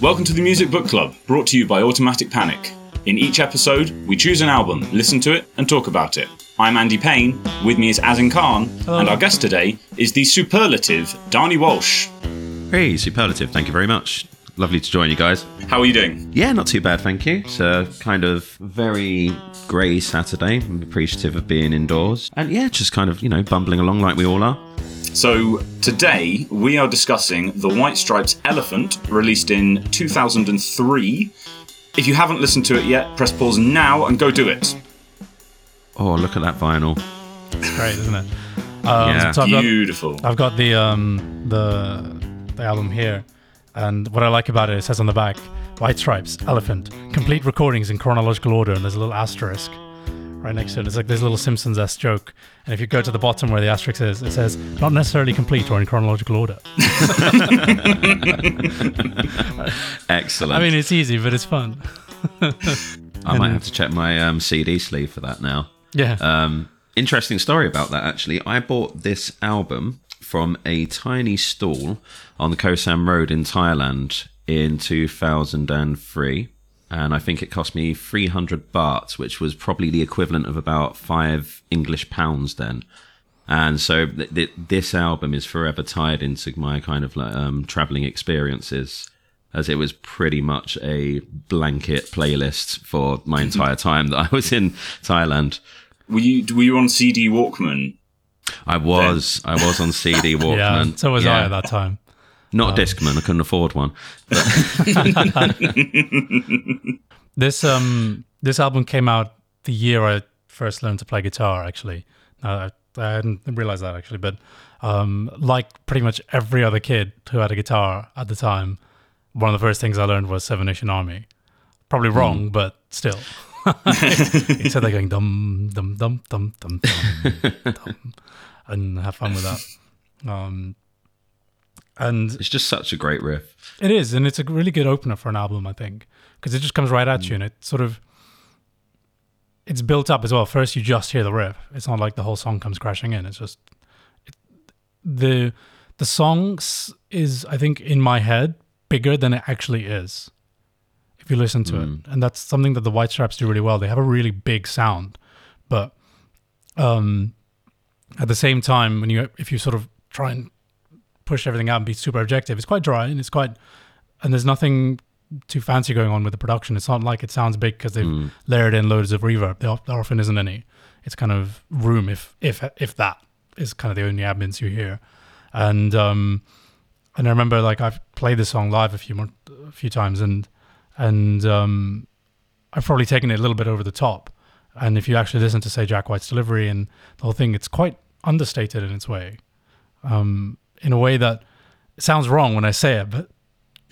Welcome to the Music Book Club, brought to you by Automatic Panic. In each episode, we choose an album, listen to it, and talk about it. I'm Andy Payne, with me is Azin Khan, and our guest today is the superlative Darnie Walsh. Hey, superlative. Thank you very much. Lovely to join you guys. How are you doing? Yeah, not too bad, thank you. It's a kind of very grey Saturday. I'm appreciative of being indoors. And yeah, just kind of, you know, bumbling along like we all are. So, today we are discussing The White Stripes Elephant, released in 2003. If you haven't listened to it yet, press pause now and go do it. Oh, look at that vinyl. It's great, isn't it? Um, Yeah. so I've got, Beautiful. I've got the um the the album here, and what I like about it, it says on the back, White Stripes, Elephant, complete recordings in chronological order, and there's a little asterisk right next to it. It's like this little Simpsons s joke, and if you go to the bottom where the asterisk is, it says not necessarily complete or in chronological order. Excellent. I mean, it's easy, but it's fun. I might have to check my um, CD sleeve for that now. Yeah. Um, interesting story about that, actually. I bought this album from a tiny stall on the Khao San Road in Thailand in 2003. And I think it cost me 300 bahts, which was probably the equivalent of about five English pounds then. And so th- th- this album is forever tied into my kind of like, um, traveling experiences, as it was pretty much a blanket playlist for my entire time that I was in Thailand. Were you were you on CD Walkman? I was, I was on CD Walkman. yeah. So was I at that time. Not a Discman. I couldn't afford one. This um this album came out the year I first learned to play guitar. Actually, uh, I, I hadn't realized that actually, but um, like pretty much every other kid who had a guitar at the time, one of the first things I learned was Seven Nation Army. Probably wrong, but still. Instead, they're going dum dum dum dum dum dum, dum and have fun with that. Um, and It's just such a great riff. it is, and it's a really good opener for an album, I think, because it just comes right at you, and it sort of it's built up as well. First, you just hear the riff. It's not like the whole song comes crashing in. It's just it, the the song is, I think, in my head, bigger than it actually is. If you listen to it, and that's something that the White Stripes do really well. They have a really big sound, but um, at the same time, when you if you sort of try and push everything out and be super objective. It's quite dry and it's quite, and there's nothing too fancy going on with the production. It's not like it sounds big because they've layered in loads of reverb. There, there often isn't any. It's kind of room, if if if that is kind of the only ambience you hear. And um, and I remember like I've played the song live a few more, a few times, and and um, I've probably taken it a little bit over the top. And if you actually listen to say Jack White's delivery and the whole thing, it's quite understated in its way um, in a way that sounds wrong when I say it, but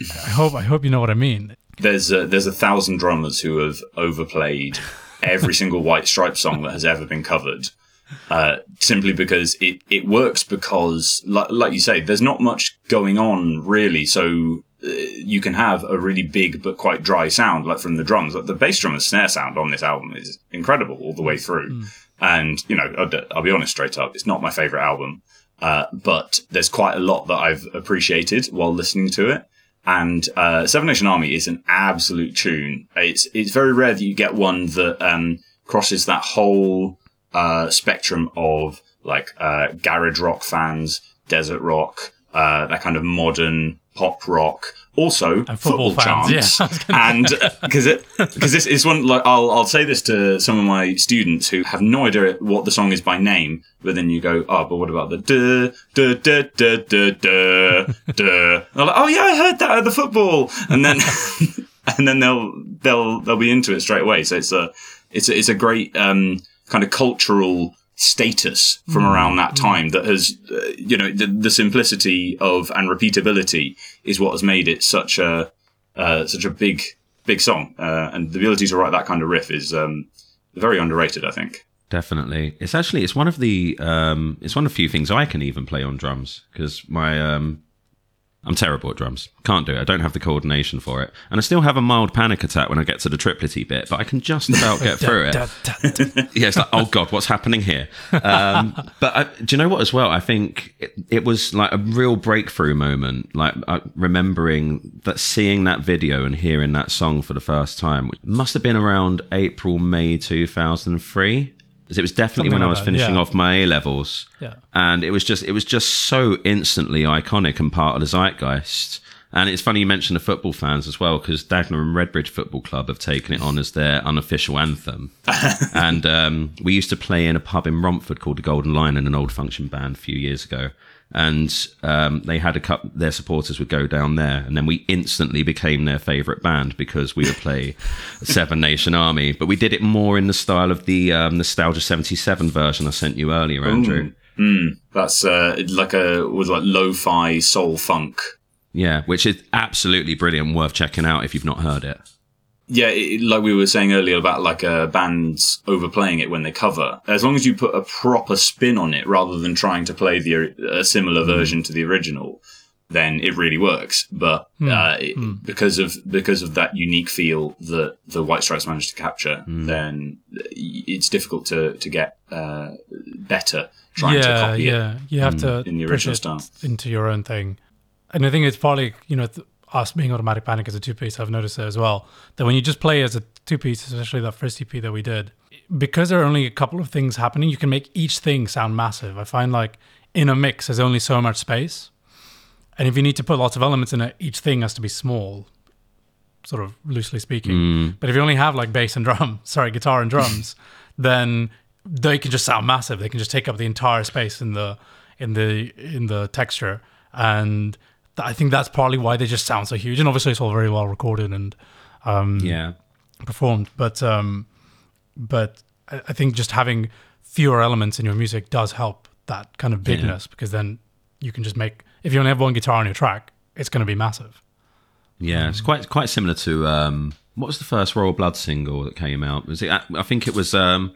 I hope I hope you know what I mean. There's a, there's a thousand drummers who have overplayed every single White Stripe song that has ever been covered. Uh, simply because it, it works because, like, like you say, there's not much going on really. So uh, you can have a really big but quite dry sound, like from the drums. Like the bass drum and snare sound on this album is incredible all the way through. And you know, I'll, I'll be honest straight up, it's not my favorite album, uh, but there's quite a lot that I've appreciated while listening to it. And uh, Seven Nation Army is an absolute tune. It's it's very rare that you get one that um, crosses that whole uh, spectrum of like uh, garage rock fans, desert rock, uh, that kind of modern pop rock. Also, And football fans, chants, yeah, I was gonna and because it because this is one like I'll I'll say this to some of my students who have no idea what the song is by name, but then you go, oh, but what about the duh duh duh duh duh duh duh? They're like, oh yeah, I heard that at the football, and then and then they'll they'll they'll be into it straight away. So it's a it's a, it's a great um, kind of cultural status from around that time that has uh, you know the, the simplicity of and repeatability is what has made it such a uh, such a big big song. Uh, and the ability to write that kind of riff is um, very underrated i think. Definitely. It's actually it's one of the um it's one of the few things I can even play on drums because my um I'm terrible at drums. Can't do it. I don't have the coordination for it. And I still have a mild panic attack when I get to the triplety bit, but I can just about get through it. yeah, it's like, oh God, what's happening here? Um, but I, do you know what, as well? I think it, it was like a real breakthrough moment, like uh, remembering that seeing that video and hearing that song for the first time, which must have been around April, May 2003 because it was definitely Something when like I was that, finishing yeah. off my A levels. Yeah. And it was just it was just so instantly iconic and part of the zeitgeist. And it's funny you mentioned the football fans as well because Dagenham and Redbridge Football Club have taken it on as their unofficial anthem. and um, we used to play in a pub in Romford called the Golden Lion in an old function band a few years ago. And um, they had a cup, their supporters would go down there, and then we instantly became their favourite band because we would play Seven Nation Army. But we did it more in the style of the um, Nostalgia 77 version I sent you earlier, Andrew. That's uh, like a with like lo-fi soul funk. Yeah, which is absolutely brilliant, worth checking out if you've not heard it. Yeah, it, like we were saying earlier about like uh, bands overplaying it when they cover. As long as you put a proper spin on it rather than trying to play the a similar version to the original, then it really works. But uh, it, because of because of that unique feel that the White Stripes managed to capture, then it's difficult to to get uh, better trying to yeah, copy it. yeah. You have to in the original style. into your own thing. And I think it's partly, you know, th- us being Automatic Panic as a two piece, I've noticed that as well. That when you just play as a two piece, especially that first EP that we did, because there are only a couple of things happening, you can make each thing sound massive. I find like in a mix, there's only so much space. And if you need to put lots of elements in it, each thing has to be small, sort of loosely speaking. Mm. But if you only have like bass and drum, sorry, guitar and drums, then they can just sound massive. They can just take up the entire space in the in the in the texture, and I think that's partly why they just sound so huge. And obviously, it's all very well recorded and um, Yeah. performed. But um, but I, think just having fewer elements in your music does help that kind of bigness because then you can just make. If you only have one guitar on your track, it's going to be massive. Yeah, it's quite quite similar to um, what was the first Royal Blood single that came out? Was it? I think it was. Um,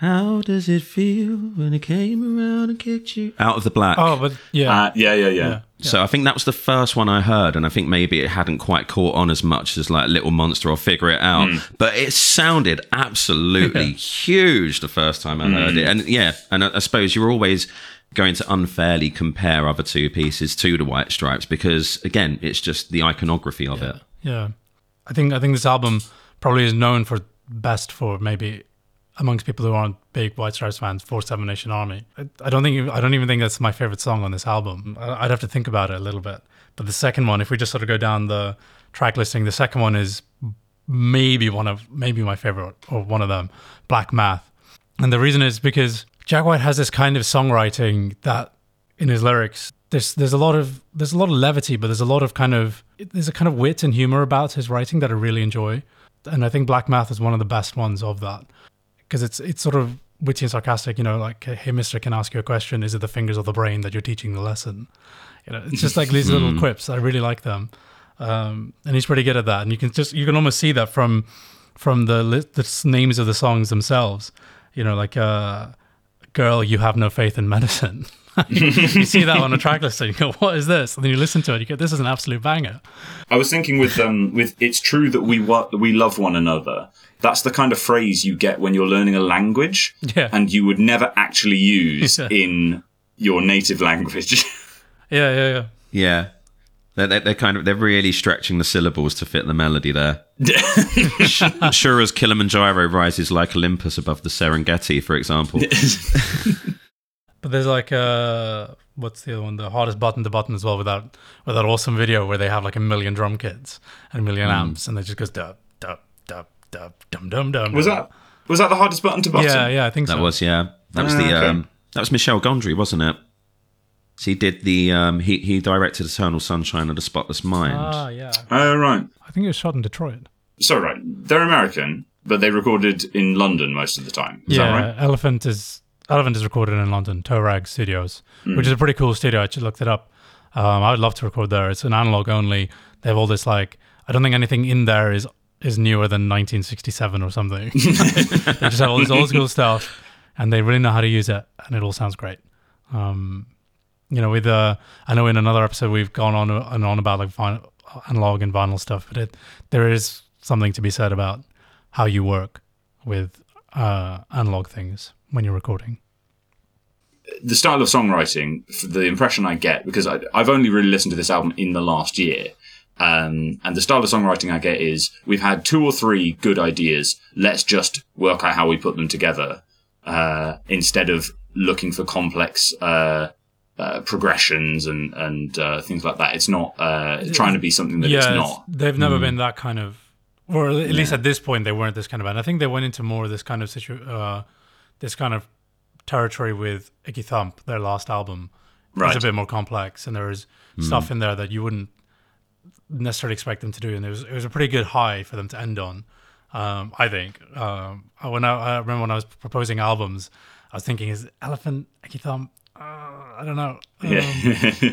How does it feel when it came around and kicked you out of the black? Oh, but yeah, Uh, yeah, yeah, yeah. yeah. So I think that was the first one I heard, and I think maybe it hadn't quite caught on as much as like Little Monster or Figure It Out, but it sounded absolutely huge the first time I heard it, and yeah, and I, I suppose you're always going to unfairly compare other two pieces to the White Stripes because again, it's just the iconography of it. Yeah, I think I think this album probably is known for best for maybe amongst people who aren't big White Stripes fans for Seven Nation Army. I, don't think I don't even think that's my favorite song on this album. I, I'd have to think about it a little bit. But the second one, if we just sort of go down the track listing, the second one is maybe one of maybe my favorite or one of them, Black Math. And the reason is because Jack White has this kind of songwriting that in his lyrics there's there's a lot of there's a lot of levity, but there's a lot of kind of there's a kind of wit and humor about his writing that I really enjoy, and I think Black Math is one of the best ones of that because it's it's sort of witty and sarcastic. You know, like hey, Mister, can I ask you a question? Is it the fingers of the brain that you're teaching the lesson? You know, it's just like these little quips. I really like them, um, and he's pretty good at that. And you can just you can almost see that from from the li- the names of the songs themselves. You know, like uh, "Girl, you have no faith in medicine." you see that on a track list and you go, "What is this?" And then you listen to it, you go, "This is an absolute banger." I was thinking with um with it's true that we wa- we love one another. That's the kind of phrase you get when you're learning a language, Yeah. and you would never actually use Yeah. in your native language. Yeah, yeah, yeah. Yeah. They're, they're, they're kind of they're really stretching the syllables to fit the melody there. sure as Kilimanjaro rises like Olympus above the Serengeti, for example. But there's like uh what's the other one? The hardest button to button as well with that with that awesome video where they have like a million drum kits and a million Mm. amps and it just goes dub dub dub dub dum dum dum. was that was that the hardest button to button? Yeah, yeah, I think That so. was yeah. That was Ah, the okay. um, that was Michel Gondry, wasn't it? So he did the um, he he directed Eternal Sunshine of the Spotless Mind. Ah, yeah. Oh right. I think it was shot in Detroit. So right, they're American, but they recorded in London most of the time. Is yeah, that right? Elephant is Elephant is recorded in London, Toe Rag Studios, which is a pretty cool studio. I just looked it up. Um, I would love to record there. It's an analog only. They have all this like I don't think anything in there is is newer than 1967 or something. they just have all this old school stuff, and they really know how to use it, and it all sounds great. Um, you know, with uh, I know in another episode we've gone on and on about like vinyl, analog and vinyl stuff, but it there is something to be said about how you work with uh, analog things when you're recording. The style of songwriting, the impression I get, because I, I've only really listened to this album in the last year, um, and the style of songwriting I get is we've had two or three good ideas. Let's just work out how we put them together uh, instead of looking for complex uh, uh, progressions and and uh, things like that. It's not uh, trying to be something that yeah, it's it's- not. They've never been that kind of, or at least at this point they weren't this kind of band. I think they went into more of this kind of situ, uh, this kind of territory with Icky Thump, their last album. Right. It's a bit more complex, and there was stuff in there that you wouldn't necessarily expect them to do, and it was it was a pretty good high for them to end on. Um, I think um, I- when I, I remember when I was proposing albums, I was thinking, is Elephant Icky Thump? Uh, I don't know. Um, Yeah.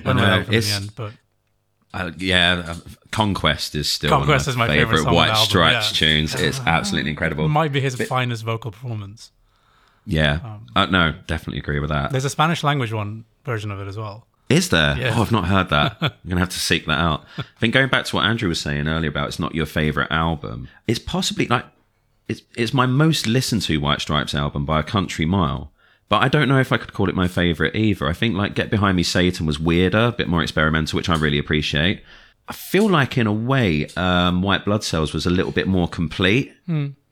I know know, Elephant in it's- end, but Uh, yeah, uh, Conquest is still Conquest one is of my my favourite favorite White Stripes yeah. tunes. It's absolutely incredible. might be his finest vocal performance. Yeah, Um, uh, no, definitely agree with that. There's a Spanish language one version of it as well. Is there? Yeah. Oh, I've not heard that. I'm gonna have to seek that out. I think going back to what Andrew was saying earlier about it's not your favorite album. It's possibly like it's it's my most listened to White Stripes album by a country mile. But I don't know if I could call it my favorite either. I think like Get Behind Me Satan was weirder, a bit more experimental, which I really appreciate. I feel like in a way, um, White Blood Cells was a little bit more complete,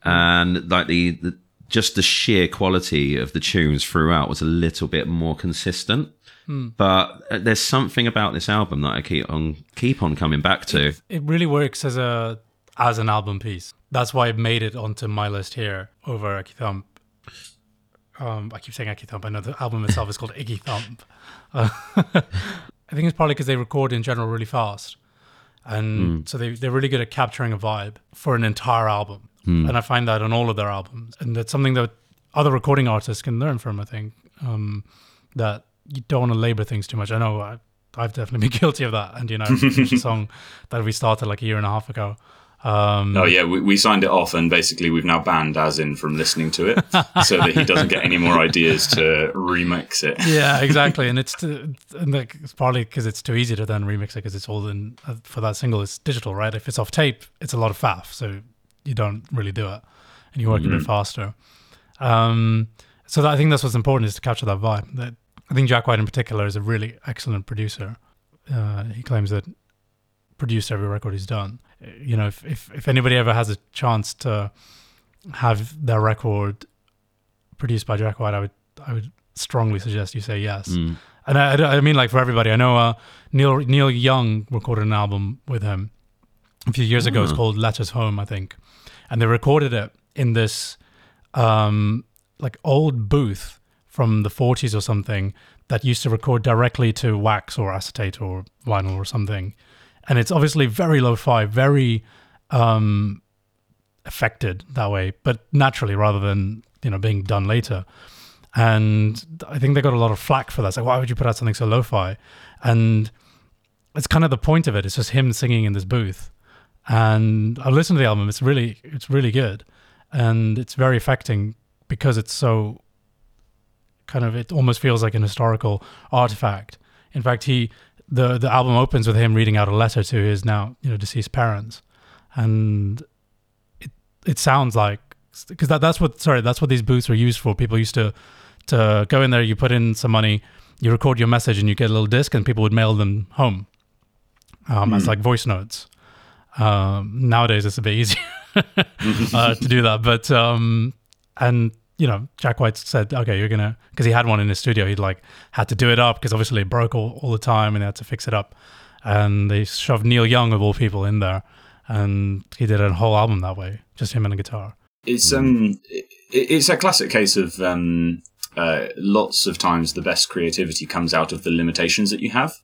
and like the, the just the sheer quality of the tunes throughout was a little bit more consistent. But uh, there's something about this album that I keep on keep on coming back to. It really works as a as an album piece. That's why it made it onto my list here over Icky Thump. Um, I keep saying Icky Thump. I know the album itself is called Iggy Thump. Uh, I think it's probably because they record in general really fast, and so they they're really good at capturing a vibe for an entire album. And I find that on all of their albums, and that's something that other recording artists can learn from. I think um, that you don't want to labor things too much. I know I, I've definitely been guilty of that. And you know, it's a song that we started like a year and a half ago. Um, Oh yeah, we, we signed it off, and basically we've now banned Azin from listening to it, so that he doesn't get any more ideas to remix it. yeah, exactly. And it's to, and like, it's partly because it's too easy to then remix it because it's all in uh, for that single. It's digital, right? If it's off tape, it's a lot of faff, so you don't really do it, and you work a bit faster. Um, so that, I think that's what's important is to capture that vibe. That I think Jack White in particular is a really excellent producer. Uh, he claims that produced every record he's done. Uh, You know, if, if if anybody ever has a chance to have their record produced by Jack White, I would I would strongly suggest you say yes. Mm. And I, I mean, like for everybody, I know uh, Neil Neil Young recorded an album with him a few years ago. It's Ah. called Letters Home, I think, and they recorded it in this um, like old booth from the 40s or something that used to record directly to wax or acetate or vinyl or something. And it's obviously very lo-fi, very um, affected that way, but naturally rather than you know being done later. And I think they got a lot of flack for that. It's like, why would you put out something so lo-fi? And it's kind of the point of it. It's just him singing in this booth. And I listened to the album. It's really, it's really good, and it's very affecting because it's so kind of. It almost feels like an historical artifact. In fact, he the the album opens with him reading out a letter to his now you know deceased parents, and it it sounds like because that, that's what sorry that's what these booths were used for. People used to to go in there, you put in some money, you record your message, and you get a little disc, and people would mail them home um, as like voice notes. Um, nowadays, it's a bit easier uh, to do that, but um, and you know, Jack White said, okay, you're gonna because he had one in his studio. He'd like had to do it up because obviously it broke all, all the time, and they had to fix it up. And they shoved Neil Young of all people in there, and he did a whole album that way, just him and a guitar. It's um, it's a classic case of um, uh, lots of times the best creativity comes out of the limitations that you have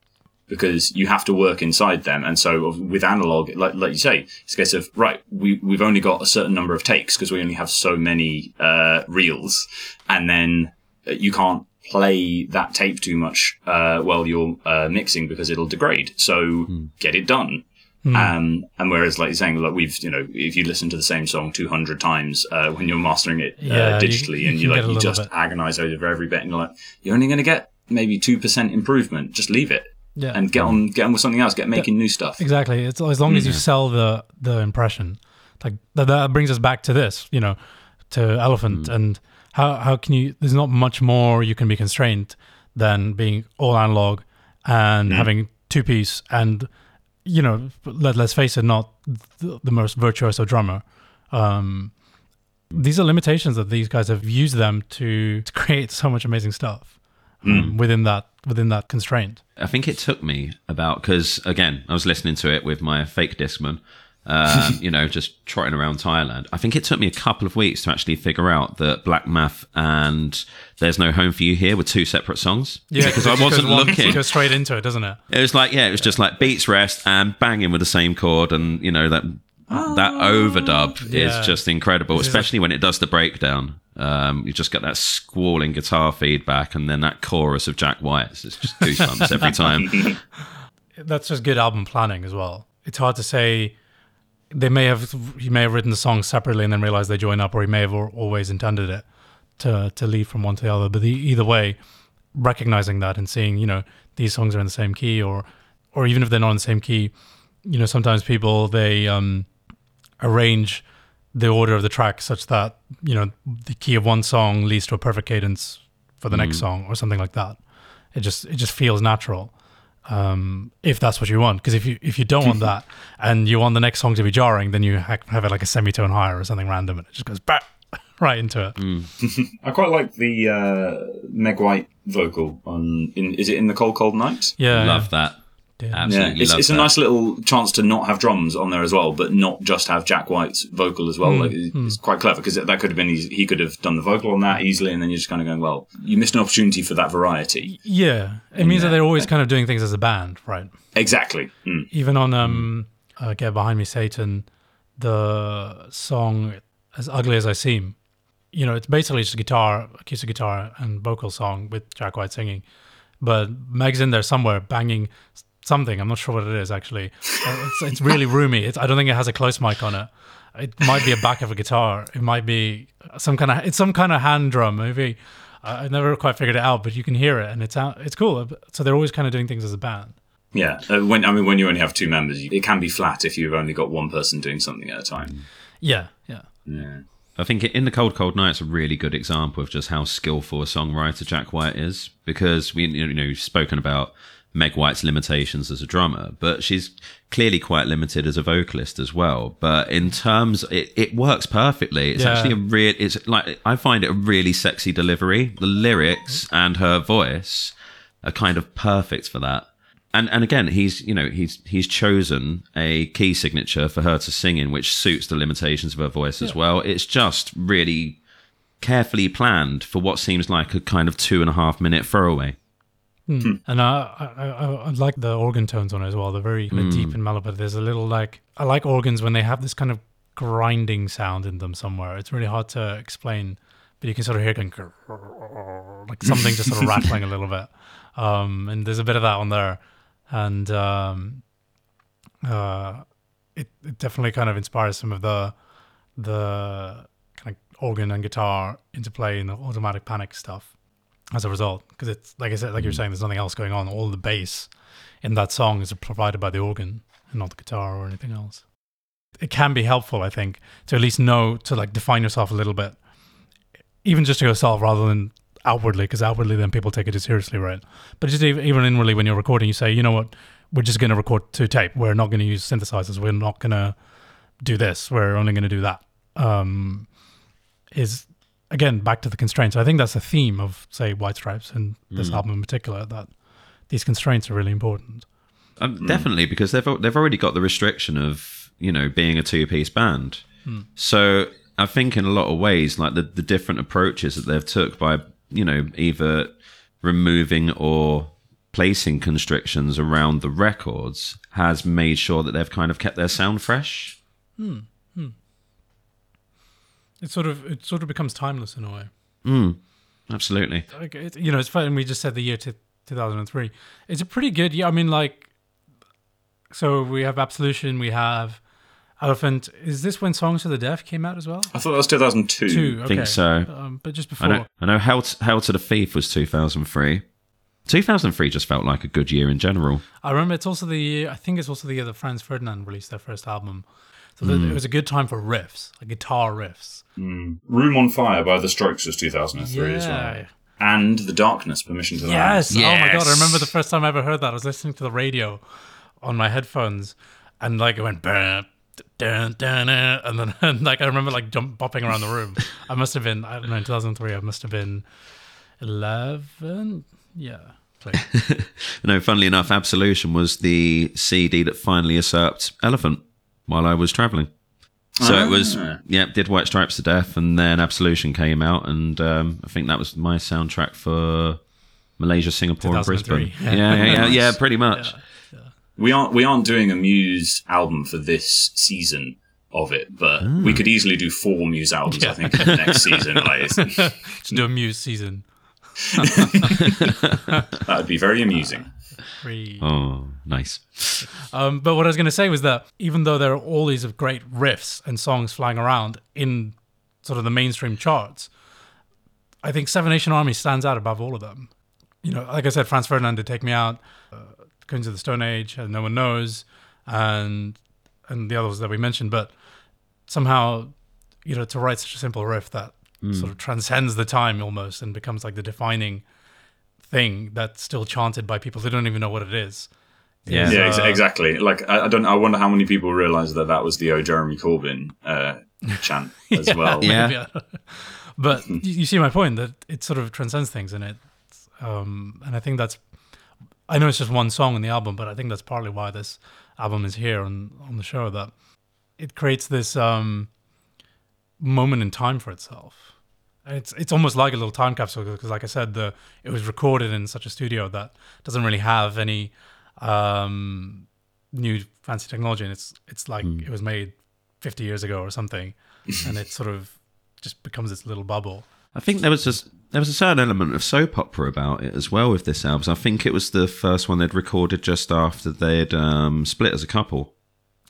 because you have to work inside them. And so with analog, like, like you say, it's a case of, right, we, we've only got a certain number of takes because we only have so many, uh, reels. And then uh, you can't play that tape too much, uh, while you're, uh, mixing because it'll degrade. So get it done. Um, and whereas, like you're saying, like we've, you know, if you listen to the same song 200 times, uh, when you're mastering it, uh, Yeah, you- digitally you and you like, you just bit- agonize over every bit and you're like, you're only going to get maybe two percent improvement, just leave it Yeah. and get on get on with something else. Get making new stuff. Exactly. It's as long as you hmm. sell the the impression. Like that, that brings us back to this, you know, to elephant hmm. and how how can you? There's not much more you can be constrained than being all analog and hmm. having two piece and you know let let's face it, not the, the most virtuoso drummer. Um, these are limitations that these guys have used them to, to create so much amazing stuff um, within that within that constraint. I think it took me about because again, I was listening to it with my fake discman, um, you know, just trotting around Thailand. I think it took me a couple of weeks to actually figure out that Black Math and There's No Home for You Here were two separate songs. Yeah, because I wasn't looking. Goes straight into it, doesn't it? It was like, yeah, it was just like beats rest and banging with the same chord, and you know that that overdub Yeah. is just incredible, especially when it does the breakdown. Um, you just get that squalling guitar feedback, and then that chorus of Jack White's. It's just goosebumps every time. that's just good album planning as well. It's hard to say. They may have he may have written the song separately and then realized they join up, or he may have always intended it to to lead from one to the other. But the, either way, recognizing that and seeing you know these songs are in the same key, or or even if they're not in the same key, you know sometimes people they um, arrange the order of the track such that you know the key of one song leads to a perfect cadence for the next song or something like that. It just it just feels natural um, if that's what you want. Because if you if you don't want that and you want the next song to be jarring, then you ha- have it like a semitone higher or something random, and it just goes back right into it. I quite like the uh, Meg White vocal on. In, is it in the Cold Cold Night? Yeah, love that. Yeah. Absolutely, Yeah, it's, love it's a that. nice little chance to not have drums on there as well, but not just have Jack White's vocal as well. Like, it- it's quite clever because that could have been easy. he could have done the vocal on that easily, and then you're just kind of going, well, you missed an opportunity for that variety. yeah. It means that they're always kind of doing things as a band, right? Exactly. Mm. Even on um, uh, "Get Behind Me, Satan," the song "As Ugly as I Seem," you know, it's basically just a guitar, acoustic guitar, and vocal song with Jack White singing. But Meg's in there somewhere banging s- something. I'm not sure what it is actually. Uh, it's, it's really roomy. It's, I don't think it has a close mic on it. It might be a back of a guitar. It might be some kind of it's some kind of hand drum. Maybe I I never quite figured it out, but you can hear it and it's out, it's cool. So they're always kind of doing things as a band. Yeah. Uh, when I mean, when you only have two members, it can be flat if you've only got one person doing something at a time. Yeah, yeah. Yeah. I think in the Cold Cold night Night's a really good example of just how skillful a songwriter Jack White is because we you know you've spoken about Meg White's limitations as a drummer, but she's clearly quite limited as a vocalist as well. But in terms, it, it works perfectly. It's Yeah. actually a real. It's like I find it a really sexy delivery. The lyrics and her voice are kind of perfect for that. And and again, he's you know he's he's chosen a key signature for her to sing in, which suits the limitations of her voice as well. It's just really carefully planned for what seems like a kind of two and a half minute throwaway. And uh, I, I, I, I like the organ tones on it as well. They're very kind of deep and mellow, but there's a little like I like organs when they have this kind of grinding sound in them somewhere. It's really hard to explain, but you can sort of hear going like something just sort of rattling a little bit. Um, and there's a bit of that on there, and um, uh, it, it definitely kind of inspires some of the the kind of organ and guitar interplay and the automatic panic stuff as a result because it's like i said like you're saying there's nothing else going on. All the bass in that song is provided by the organ and not the guitar or anything else. It can be helpful i think to at least know to like define yourself a little bit even just to yourself rather than outwardly because outwardly then people take it too seriously right? But just even, even inwardly when you're recording you say you know what? We're just going to record to tape. We're not going to use synthesizers. We're not going to do this. We're only going to do that. Um is again back to the constraints. I think that's a theme of say White Stripes and this mm. album in particular that these constraints are really important. Um, mm. Definitely, because they've they've already got the restriction of you know being a two piece band. Hmm. So I think in a lot of ways, like the the different approaches that they've took by you know either removing or placing constrictions around the records has made sure that they've kind of kept their sound fresh. Hmm. It sort of it sort of becomes timeless in a way. Absolutely. Like it, you know, it's funny. We just said the year to 2003. It's a pretty good year. I mean, like, so we have Absolution, we have Elephant. Is this when Songs for the Deaf came out as well? I thought that was 2002. Two. Okay. think so. Um, but just I before. know. I know. Hail to, Hail to the Thief was two thousand three. 2003 just felt like a good year in general. I remember it's also the year, I think it's also the year that Franz Ferdinand released their first album. So that mm. it was a good time for riffs, like guitar riffs. Mm. Room on Fire by The Strokes was 2003 as well. And The Darkness, Permission to Yes. Land. Oh my god! I remember the first time I ever heard that. I was listening to the radio on my headphones, and like it went "Bah, dun, dun, dun," and then and, like I remember like jump bopping around the room. I must have been I don't know in 2003. I must have been 11. Yeah. Like, No, funnily enough, Absolution was the CD that finally usurped Elephant while I was traveling. So it was, Ah. yeah, did White Stripes to death, and then Absolution came out, and um, I think that was my soundtrack for Malaysia, Singapore, and Brisbane. Yeah, yeah, yeah, yeah, pretty much. We aren't we aren't doing a Muse album for this season of it, but we could easily do four Muse albums. I think next season. Like, it's- to do a Muse season. that would be very amusing. Three. Oh, nice. Um, but what I was going to say was that even though there are all these great riffs and songs flying around in sort of the mainstream charts, I think Seven Nation Army stands out above all of them. You know, like I said, Franz Ferdinand did take me out, uh, Queens of the Stone Age, and No One Knows, and and the others that we mentioned. But somehow, you know, to write such a simple riff that sort of transcends the time almost and becomes like the defining thing that's still chanted by people who don't even know what it is. Yeah. Yeah, ex- uh, exactly. Like I, I don't. I wonder how many people realize that that was the "Oh Jeremy Corbyn" uh, chant as well. Yeah. but you, you see my point that it sort of transcends things in it, um, and I think that's. I know it's just one song in the album, but I think that's partly why this album is here on on the show. That it creates this um, moment in time for itself. It's it's almost like a little time capsule because, like I said, the it was recorded in such a studio that doesn't really have any um, new fancy technology, and it's it's like it was made fifty years ago or something, and it sort of just becomes this little bubble. I think there was just there was a certain element of soap opera about it as well with this album. I think it was the first one they'd recorded just after they'd um, split as a couple.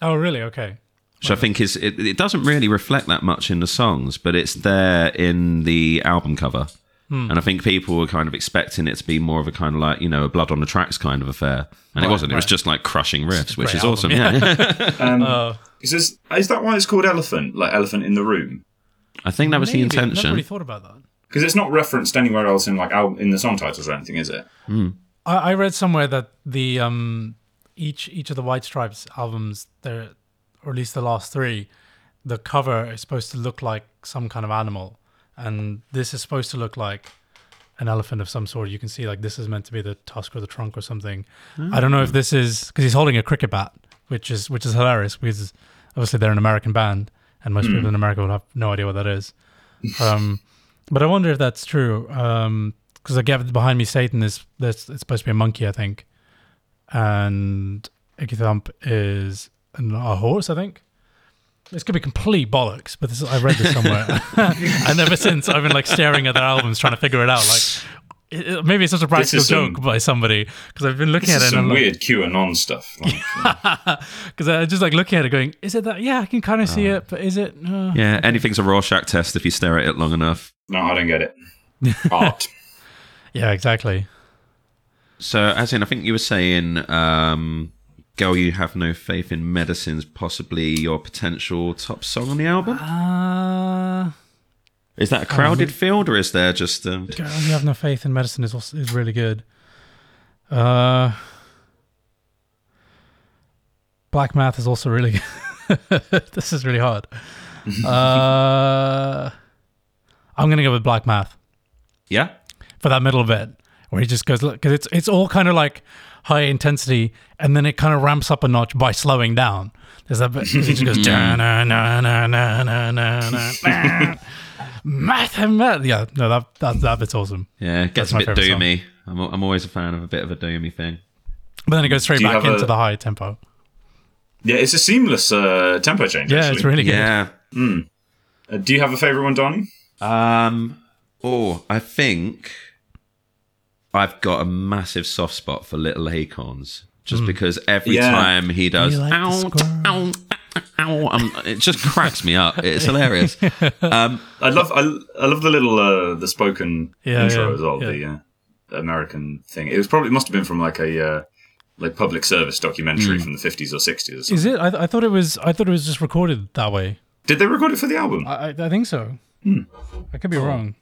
Oh, really? Okay. Which I think is it, it doesn't really reflect that much in the songs, but it's there in the album cover. And I think people were kind of expecting it to be more of a kind of like, you know, a blood on the tracks kind of affair. And it wasn't. It was just like crushing riffs, which is album, awesome. Yeah. Um, is, this, is that why it's called Elephant? Like Elephant in the Room? I think that was Maybe. the I've never intention. really thought about that. Because it's not referenced anywhere else in like al- in the song titles or anything, is it? I, I read somewhere that the um each each of the White Stripes albums, there or at least the last three, the cover is supposed to look like some kind of animal, and this is supposed to look like an elephant of some sort. You can see like this is meant to be the tusk or the trunk or something. I don't know if this is because he's holding a cricket bat, which is which is hilarious because obviously they're an American band, and most people in America would have no idea what that is. Um, but I wonder if that's true. Um, because I get behind me, Satan is this. It's supposed to be a monkey, I think, and Icky Thump is an, a horse, I think. This could be complete bollocks, but this is, I read this somewhere, and ever since I've been like staring at their albums, trying to figure it out. Like, it, it- maybe it's just a practical is some- joke by somebody because I've been looking This at is it and some I'm weird QAnon stuff. Like, because I just like looking at it, going, "Is it that? Yeah, I can kind of see it, but is it? No. Yeah, anything's a Rorschach test if you stare at it long enough. no, I don't get it. Art. Yeah, exactly. So, Azin, I think you were saying, um, Girl, You Have No Faith in Medicine's possibly your potential top song on the album? Uh, Is that a crowded field or is there just. Um, Girl, you have no faith in medicine is also, is really good. Uh, Black Math is also really good. this is really hard. Uh, I'm gonna go with Black Math yeah? for that middle bit where he just goes look, because it's it's all kind of like high intensity and then it kind of ramps up a notch by slowing down. There's that bit 'cause he just goes na na na na na na na math and math. Yeah, no, that that that bit's awesome. Yeah, it gets That's a bit favourite song. doomy. I'm, I'm always a fan of a bit of a doomy thing. But then it goes straight back into a- the high tempo. Yeah, it's a seamless uh, tempo change. Yeah, actually. it's really good. Yeah. Uh, do you have a favorite one, Donnie? Um. Oh, I think I've got a massive soft spot for Little Acorns, just because every Yeah. time he does, You like the ow, squirrel? ow, ow, um, it just cracks me up. It's hilarious. I love I, I love the little uh, the spoken Yeah, intro yeah, as well. yeah. The uh, American thing. It was probably must have been from like a uh, like public service documentary Hmm. from the fifties or sixties. or. Is it? I, I thought it was. I thought it was just recorded that way. Did they record it for the album? I, I, I think so. I could be wrong.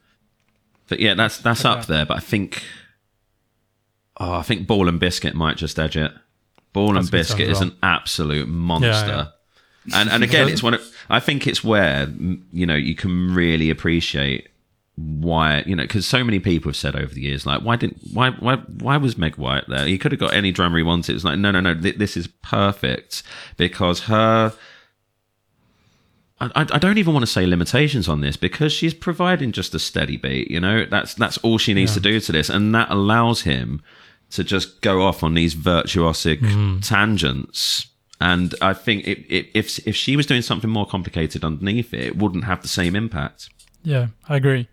But yeah, that's that's up there. But I think, oh, I think Ball and Biscuit might just edge it. Ball That's and a good song Biscuit is an absolute monster. Yeah, And and again, it's one. Of, I think it's where mm, you know you can really appreciate why you know because so many people have said over the years like why didn't why why why was Meg White there? He could have got any drummer he wanted. It's like no no no th- this is perfect because her. I, I I don't even want to say limitations on this because she's providing just a steady beat. You know, that's that's all she needs to do to this, and that allows him to just go off on these virtuosic tangents. And I think it, it, if if she was doing something more complicated underneath it, it wouldn't have the same impact. Yeah, I agree.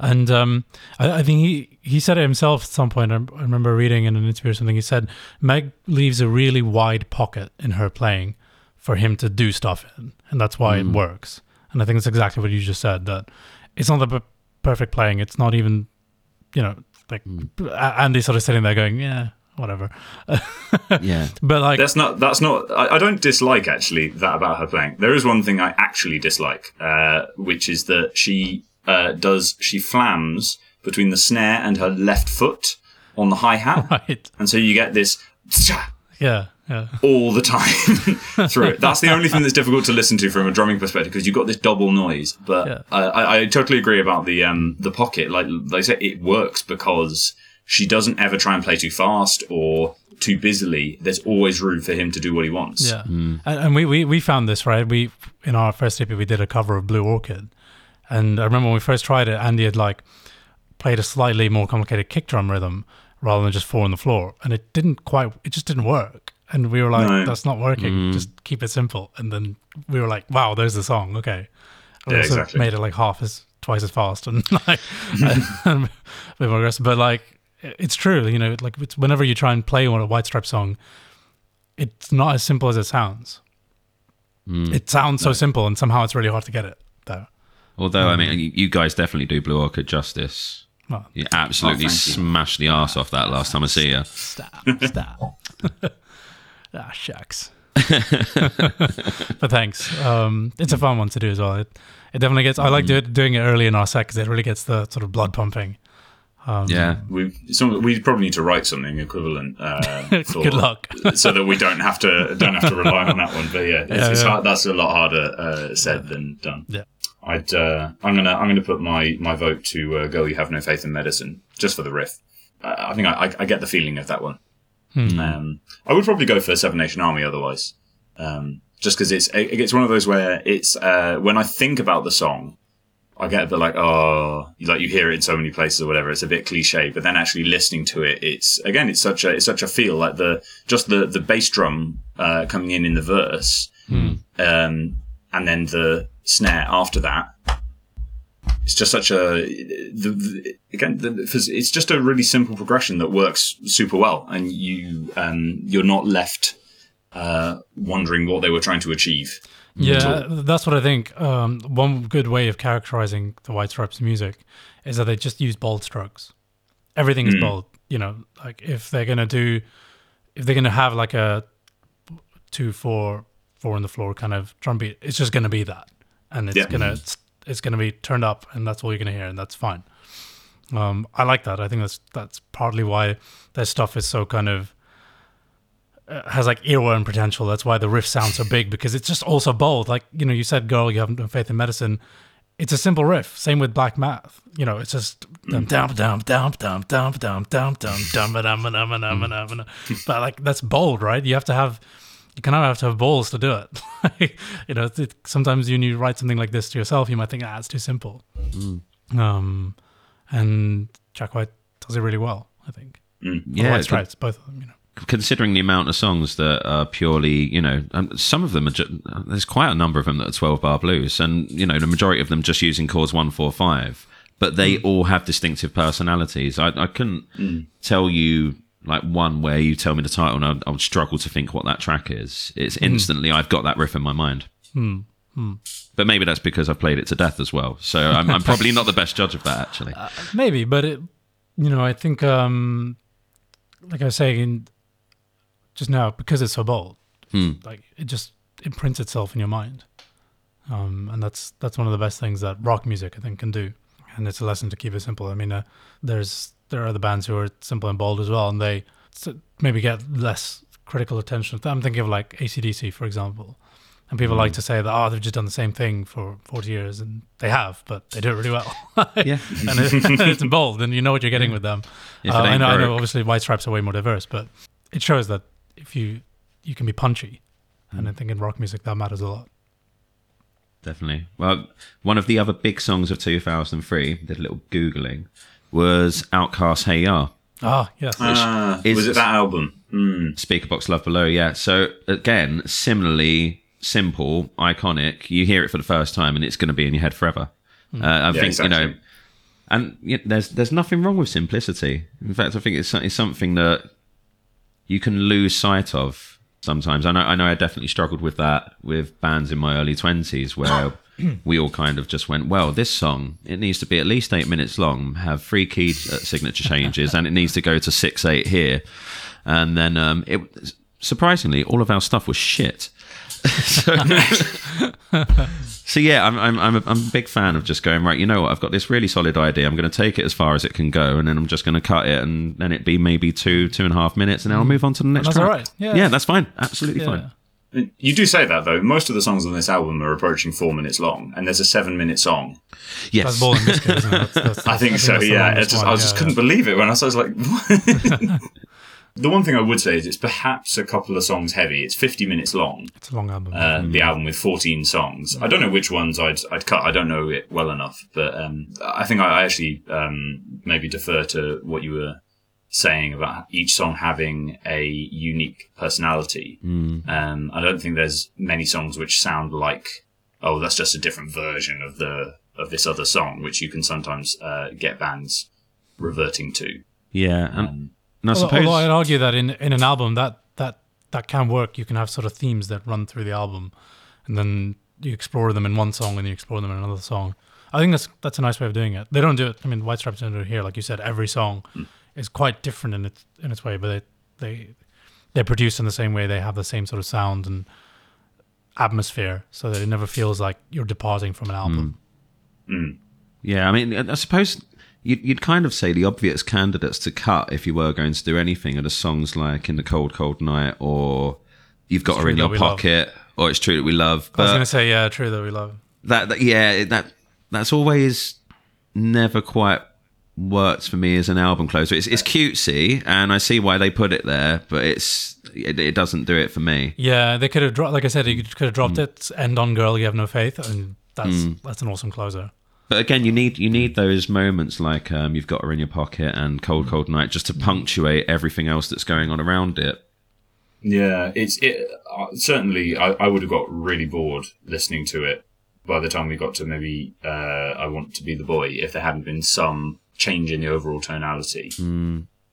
And um, I, I think he, he said it himself at some point. I, I remember reading in an interview or something. He said Meg leaves a really wide pocket in her playing for him to do stuff in, and that's why it works. And I think it's exactly what you just said. That it's not the p- perfect playing. It's not even, you know, like A- Andy sort of sitting there going, yeah, whatever. Yeah, But like, That's not. That's not. I, I don't dislike actually that about her playing. There is one thing I actually dislike, uh, which is that she uh, does she flams between the snare and her left foot on the hi hat, right, and so you get this yeah, yeah, all the time through it. That's the only thing that's difficult to listen to from a drumming perspective because you've got this double noise. But Yeah. I, I, I totally agree about the um, the pocket. Like like I said, it works because she doesn't ever try and play too fast or too busily. There's always room for him to do what he wants. Yeah, and, and we, we we found this right. We in our first EP we did a cover of Blue Orchid, and I remember when we first tried it, Andy had like played a slightly more complicated kick drum rhythm rather than just four on the floor, and it didn't quite. It just didn't work, and we were like, No. "That's not working. Mm. Just keep it simple." And then we were like, "Wow, there's the song. Okay." We Yeah, also exactly. Made it like half as twice as fast and like a bit more aggressive, but like. It's true, you know. Like it's whenever you try and play on a White Stripe song, it's not as simple as it sounds. Mm. It sounds so simple, and somehow it's really hard to get it there. although I um, mean, you- you guys definitely do Blue Orchid justice. Well, You absolutely Oh, thank you. smashed the ass off that last time I see you. stop, stop. ah, shucks. but thanks. Um, it's a fun one to do as well. It, it definitely gets. I like do, doing it early in our set because it really gets the sort of blood pumping. Yeah, We some, we probably need to write something equivalent. Uh, for, Good luck. so that we don't have to don't have to rely on that one. But yeah, it's, Yeah, it's yeah. Hard, that's a lot harder uh, said than done. Yeah. I'd uh, I'm gonna I'm gonna put my my vote to uh, "Girl, You Have No Faith in Medicine" just for the riff. Uh, I think I, I, I get the feeling of that one. Um, I would probably go for Seven Nation Army otherwise, um, just because it's it, it's one of those where it's uh, when I think about the song, I get a bit like oh, like you hear it in so many places or whatever. It's a bit cliche, but then actually listening to it, it's again it's such a it's such a feel like the just the the bass drum uh, coming in in the verse, um, and then the snare after that. It's just such a the, the, again the, it's just a really simple progression that works super well, and you um, you're not left uh, wondering what they were trying to achieve. Yeah, that's what I think. Um, one good way of characterizing the White Stripes music is that they just use bold strokes. Everything is bold. You know, like if they're gonna do, if they're gonna have like a two four four on the floor kind of drum beat, it's just gonna be that, and it's Yeah. gonna it's, it's gonna be turned up, and that's all you're gonna hear, and that's fine. Um, I like that. I think that's that's partly why their stuff is so kind of uh, has like earworm potential. That's why the riff sounds so big because it's just also bold. Like you know, you said, "Girl, you have no faith in medicine." It's a simple riff. Same with Black Math. You know, it's just dum dum dum dum dum dum dum dum dum dum dum dum dum dum dum. But like that's bold, right? You have to have. You kind of have to have balls to do it. you know, it, sometimes when you write something like this to yourself, you might think, "Ah, it's too simple." Um, and Jack White does it really well, I think. The yeah. White Stripes, both of them. You know. considering the amount of songs that are purely, you know, some of them are. Ju- there's quite a number of them that are 12 bar blues, and you know, the majority of them just using chords one, four, five. But they all have distinctive personalities. I, I couldn't tell you like one where you tell me the title, and I, I would struggle to think what that track is. It's instantly I've got that riff in my mind. But maybe that's because I've played it to death as well. So I'm, I'm probably not the best judge of that, actually. Maybe, but it, you know, I think, um, like I was saying just now, because it's so bold, Hmm. like it just imprints itself in your mind, um, and that's that's one of the best things that rock music I think can do. And it's a lesson to keep it simple. I mean, uh, there's there are other bands who are simple and bold as well, and they maybe get less critical attention. I'm thinking of like ACDC, for example. And people like to say that, oh, they've just done the same thing for 40 years. And they have, but they do it really well. Yeah. and it, it's bold, and you know what you're getting with them. Uh, I, know, I know, obviously, White Stripes are way more diverse, but it shows that if you you can be punchy. Hmm. And I think in rock music, that matters a lot. Definitely. Well, one of the other big songs of 2003, did a little Googling, was OutKast Hey Ya. Ah, yes. Ah, is- was it that album? Speakerboxxx Love Below, yeah. So again, similarly simple, iconic. You hear it for the first time, and it's going to be in your head forever. Uh, I think you know, exactly. and yeah, there's there's nothing wrong with simplicity. In fact, I think it's, it's something that you can lose sight of sometimes. I know I know I definitely struggled with that with bands in my early twenties where. We all kind of just went, well, this song, it needs to be at least eight minutes long, have three key signature changes, and it needs to go to six, eight here. And then um, it surprisingly, all of our stuff was shit. so, so yeah, I'm I'm I'm a, I'm a big fan of just going right. You know what? I've got this really solid idea. I'm going to take it as far as it can go, and then I'm just going to cut it, and then it be maybe two two and a half minutes, and then I'll move on to the next. that's track. all right. Yeah. yeah, that's fine. Absolutely Yeah. fine. You do say that though. Most of the songs on this album are approaching four minutes long, and there's a seven-minute song. Yes. That's bold in this isn't it? That's, that's, I think that's so. the Yeah, it's just, one, I just yeah, couldn't yeah. believe it when I was like, what? the one thing I would say is it's perhaps a couple of songs heavy. It's 50 minutes long. It's a long album. Uh, The album with 14 songs. I don't know which ones I'd I'd cut. I don't know it well enough, but um, I think I, I actually um, maybe defer to what you were saying about each song having a unique personality. Um, I don't think there's many songs which sound like, oh, that's just a different version of the of this other song, which you can sometimes uh, get bands reverting to. Yeah, and, Um, and I suppose although I'd argue that in, in an album that, that that can work. You can have sort of themes that run through the album, and then you explore them in one song and you explore them in another song. I think that's that's a nice way of doing it. They don't do it. I mean, White Stripes don't do it here, like you said. Every song is quite different in its in its way, but they they they're produced in the same way. They have the same sort of sound and atmosphere, so that it never feels like you're departing from an hmm. album. Hmm. Yeah, I mean, I I suppose you'd, you'd kind of say the obvious candidates to cut if you were going to do anything are the songs like "In the Cold Cold Night" or "You've Got Her in Your We Love. Pocket" or "It's True That We Love." I was gonna say, yeah, true that we love. that, that yeah, that that's always never quite worked for me as an album closer. It's it's cutesy, and I see why they put it there, but it's it, it doesn't do it for me. Yeah, they could have dropped. Like I said, you could have dropped it. End on "Girl, You Have No Faith," and that's that's an awesome closer. But again, you need you need those moments like um, you've got her in your pocket and cold cold night just to punctuate everything else that's going on around it. Yeah, it's it. Uh, certainly, I, I would have got really bored listening to it by the time we got to maybe uh, "I Want to Be the Boy" if there hadn't been some change in the overall tonality.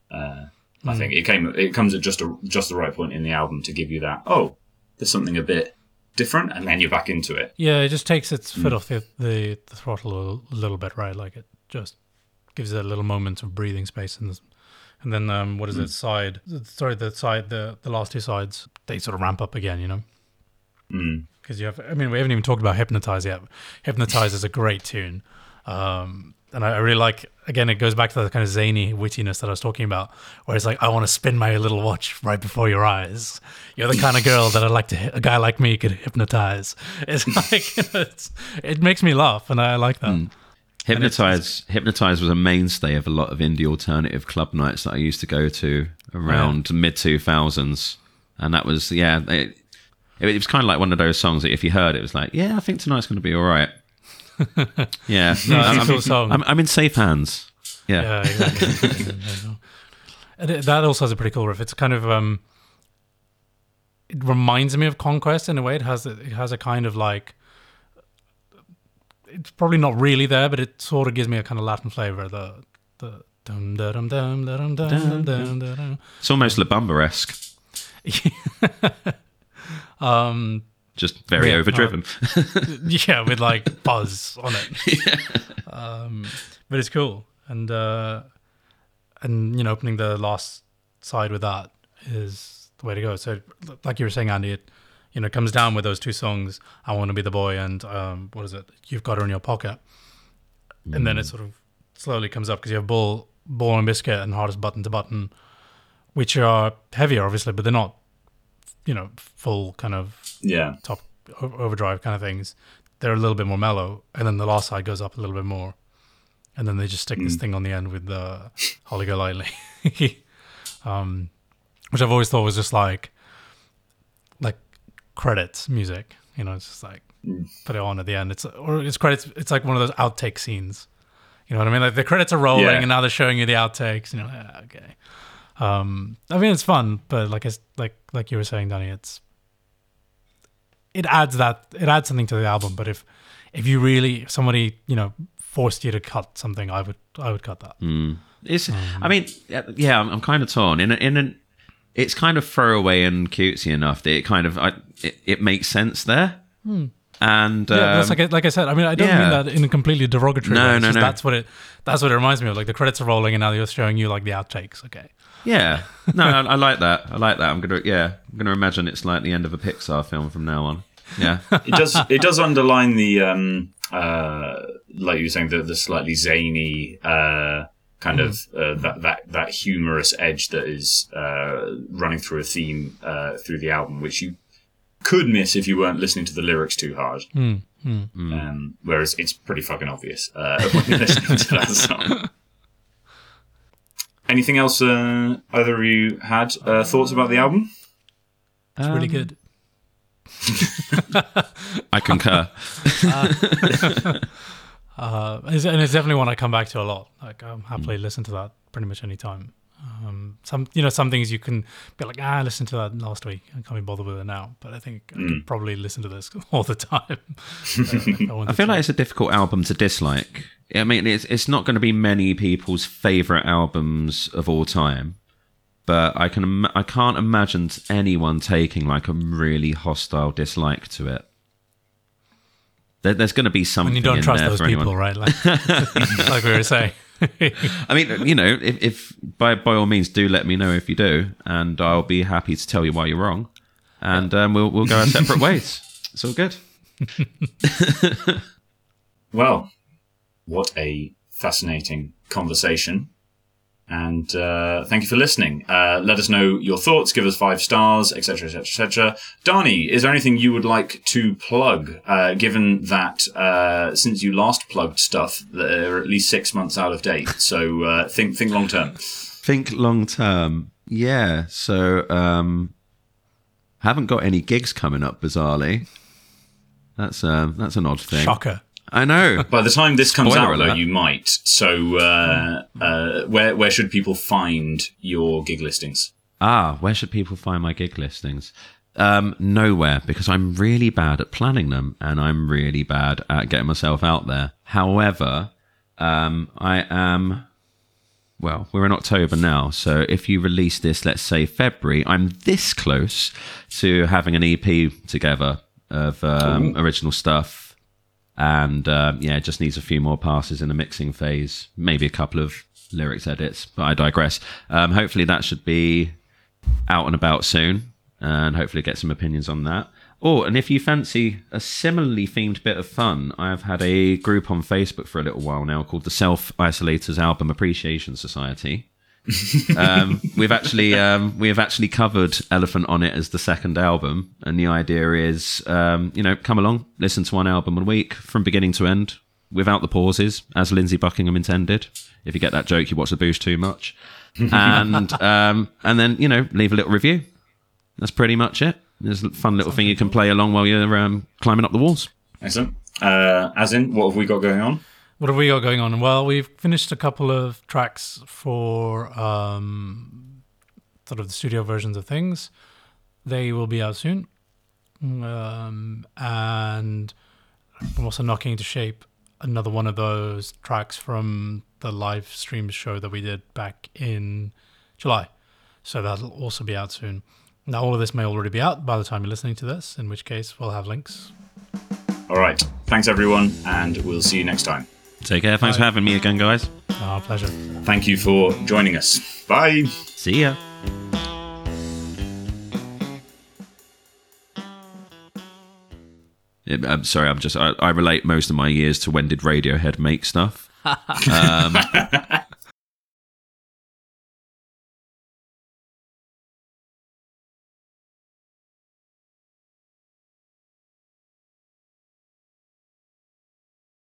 Uh, I think it came. It comes at just a just the right point in the album to give you that. Oh, there's something a bit different, and then you're back into it. Yeah, it just takes its foot off the, the the throttle a little, bit, right? Like it just gives it a little moment of breathing space, and and then um, what is it? Side, sorry, the side, the the last two sides, they sort of ramp up again, you know. Mm. because you have i mean we haven't even talked about hypnotize yet hypnotize is a great tune um and I, really like again it goes back to that kind of zany wittiness that i was talking about where it's like i want to spin my little watch right before your eyes. You're the kind of girl that i'd like to a guy like me could hypnotize. It's like it's, it makes me laugh and i like that. Hmm. Hypnotize Hypnotize was a mainstay of a lot of indie alternative club nights that I used to go to around mid two thousands, and that was yeah. It, it was kind of like one of those songs that if you heard it, it was like yeah, I think tonight's going to be all right. yeah, No, I'm, song. I'm, I'm in safe hands. Yeah. Yeah, exactly. and it, that also has a pretty cool riff. It's kind of um, it reminds me of Conquest in a way. It has a, it has a kind of like it's probably not really there, but it sort of gives me a kind of Latin flavor. The the dum dum dum dum dum dum da dum. It's almost La Bamba esque, Um, just very Yeah, overdriven. yeah, with like buzz on it. Um, but it's cool, and uh, and you know, opening the last side with that is the way to go. So, like you were saying, Andy, it you know comes down with those two songs. I want to be the boy, and um, what is it? You've got her in your pocket, and then it sort of slowly comes up because you have ball, ball and biscuit, and hardest button to button, which are heavier, obviously, but they're not, you know, full kind of Yeah. top overdrive kind of things. They're a little bit more mellow, and then the last side goes up a little bit more, and then they just stick this hmm. thing on the end with the Holly Golightly, um, which I've always thought was just like like credits music. You know, it's just like hmm. put it on at the end. It's or it's credits. It's like one of those outtake scenes. You know what I mean? Like the credits are rolling, Yeah. and now they're showing you the outtakes. You know, yeah, okay. Um, I mean, it's fun, but like like like you were saying, Danny, it's it adds that it adds something to the album. But if if you really if somebody you know forced you to cut something, I would I would cut that. It's. I mean, yeah, I'm, I'm kind of torn. In a, in an, it's kind of throwaway and cutesy enough that it kind of I, it, it makes sense there. And Yeah, that's um, like I, like I said. I mean, I don't yeah. mean that in a completely derogatory No, way. It's no, no. That's what it. That's what it reminds me of. Like the credits are rolling, and now they're showing you like the outtakes. Okay. Yeah, no, I, I like that. I like that. I'm gonna yeah, I'm gonna imagine it's like the end of a Pixar film from now on. Yeah, it does it does underline the um uh like you were saying the the slightly zany uh kind of uh, that that that humorous edge that is uh running through a theme uh through the album which you could miss if you weren't listening to the lyrics too hard um whereas it's pretty fucking obvious uh when you're listening to that song anything else uh either of you had uh, thoughts about the album It's really good. I concur. Uh, it's- and it's definitely one I come back to a lot. Like I'm happily listen to that pretty much any time. Um, some you know some things you can be like ah I listened to that last week I can't be bothered with it now. But I think I could probably listen to this all the time. Uh, if I feel like it's a difficult album to dislike. I mean, it's it's not going to be many people's favorite albums of all time, but I can I can't imagine anyone taking like a really hostile dislike to it. There, there's going to be something when you don't in trust those people, anyone. right? Like like we were saying. I mean, you know, if, if by by all means, do let me know if you do, and I'll be happy to tell you why you're wrong, and um, we'll we'll go our separate ways. It's all good. Well, what a fascinating conversation. And uh, thank you for listening. Uh, let us know your thoughts. Give us five stars, etc., etc., etc. Darnie, is there anything you would like to plug? Uh, given that uh, since you last plugged stuff, they're at least six months out of date. So uh, think think long term. think long term. Yeah. So um haven't got any gigs coming up bizarrely. That's um that's an odd thing. Shocker. I know. By the time this comes Spoiler out, though, you might. So uh, uh, where where should people find your gig listings? ah, where should people find my gig listings? Um, nowhere because I'm really bad at planning them and I'm really bad at getting myself out there. However, um, I am well, we're in October now, so if you release this, let's say February, I'm this close to having an EP together of um, original stuff, and um, yeah, just needs a few more passes in the mixing phase, maybe a couple of lyrics edits, but I digress. Um, hopefully, that should be out and about soon, and hopefully get some opinions on that. Oh, and if you fancy a similarly themed bit of fun, I've had a group on Facebook for a little while now called the Self Isolators Album Appreciation Society. Um, we've actually um, we have actually covered Elephant on it as the second album, and the idea is, um, you know, come along, listen to one album a week from beginning to end, without the pauses, as Lindsey Buckingham intended. If you get that joke, you watch the Boosh too much, and um, and then you know, leave a little review. That's pretty much it. There's a fun little thing you can play along while you're um, climbing up the walls. Excellent. Uh, as in, what have we got going on? What have we got going on? Well, we've finished a couple of tracks for um, sort of the studio versions of things. They will be out soon. Um, and I'm also knocking into shape another one of those tracks from the live stream show that we did back in July. So that'll also be out soon. Now, all of this may already be out by the time you're listening to this, in which case we'll have links. All right. Thanks, everyone, and we'll see you next time. Take care. Thanks for having me again, guys. Our pleasure. Thank you for joining us. Bye. See ya. I'm sorry. I'm just. I, I relate most of my years to when did Radiohead make stuff. Um,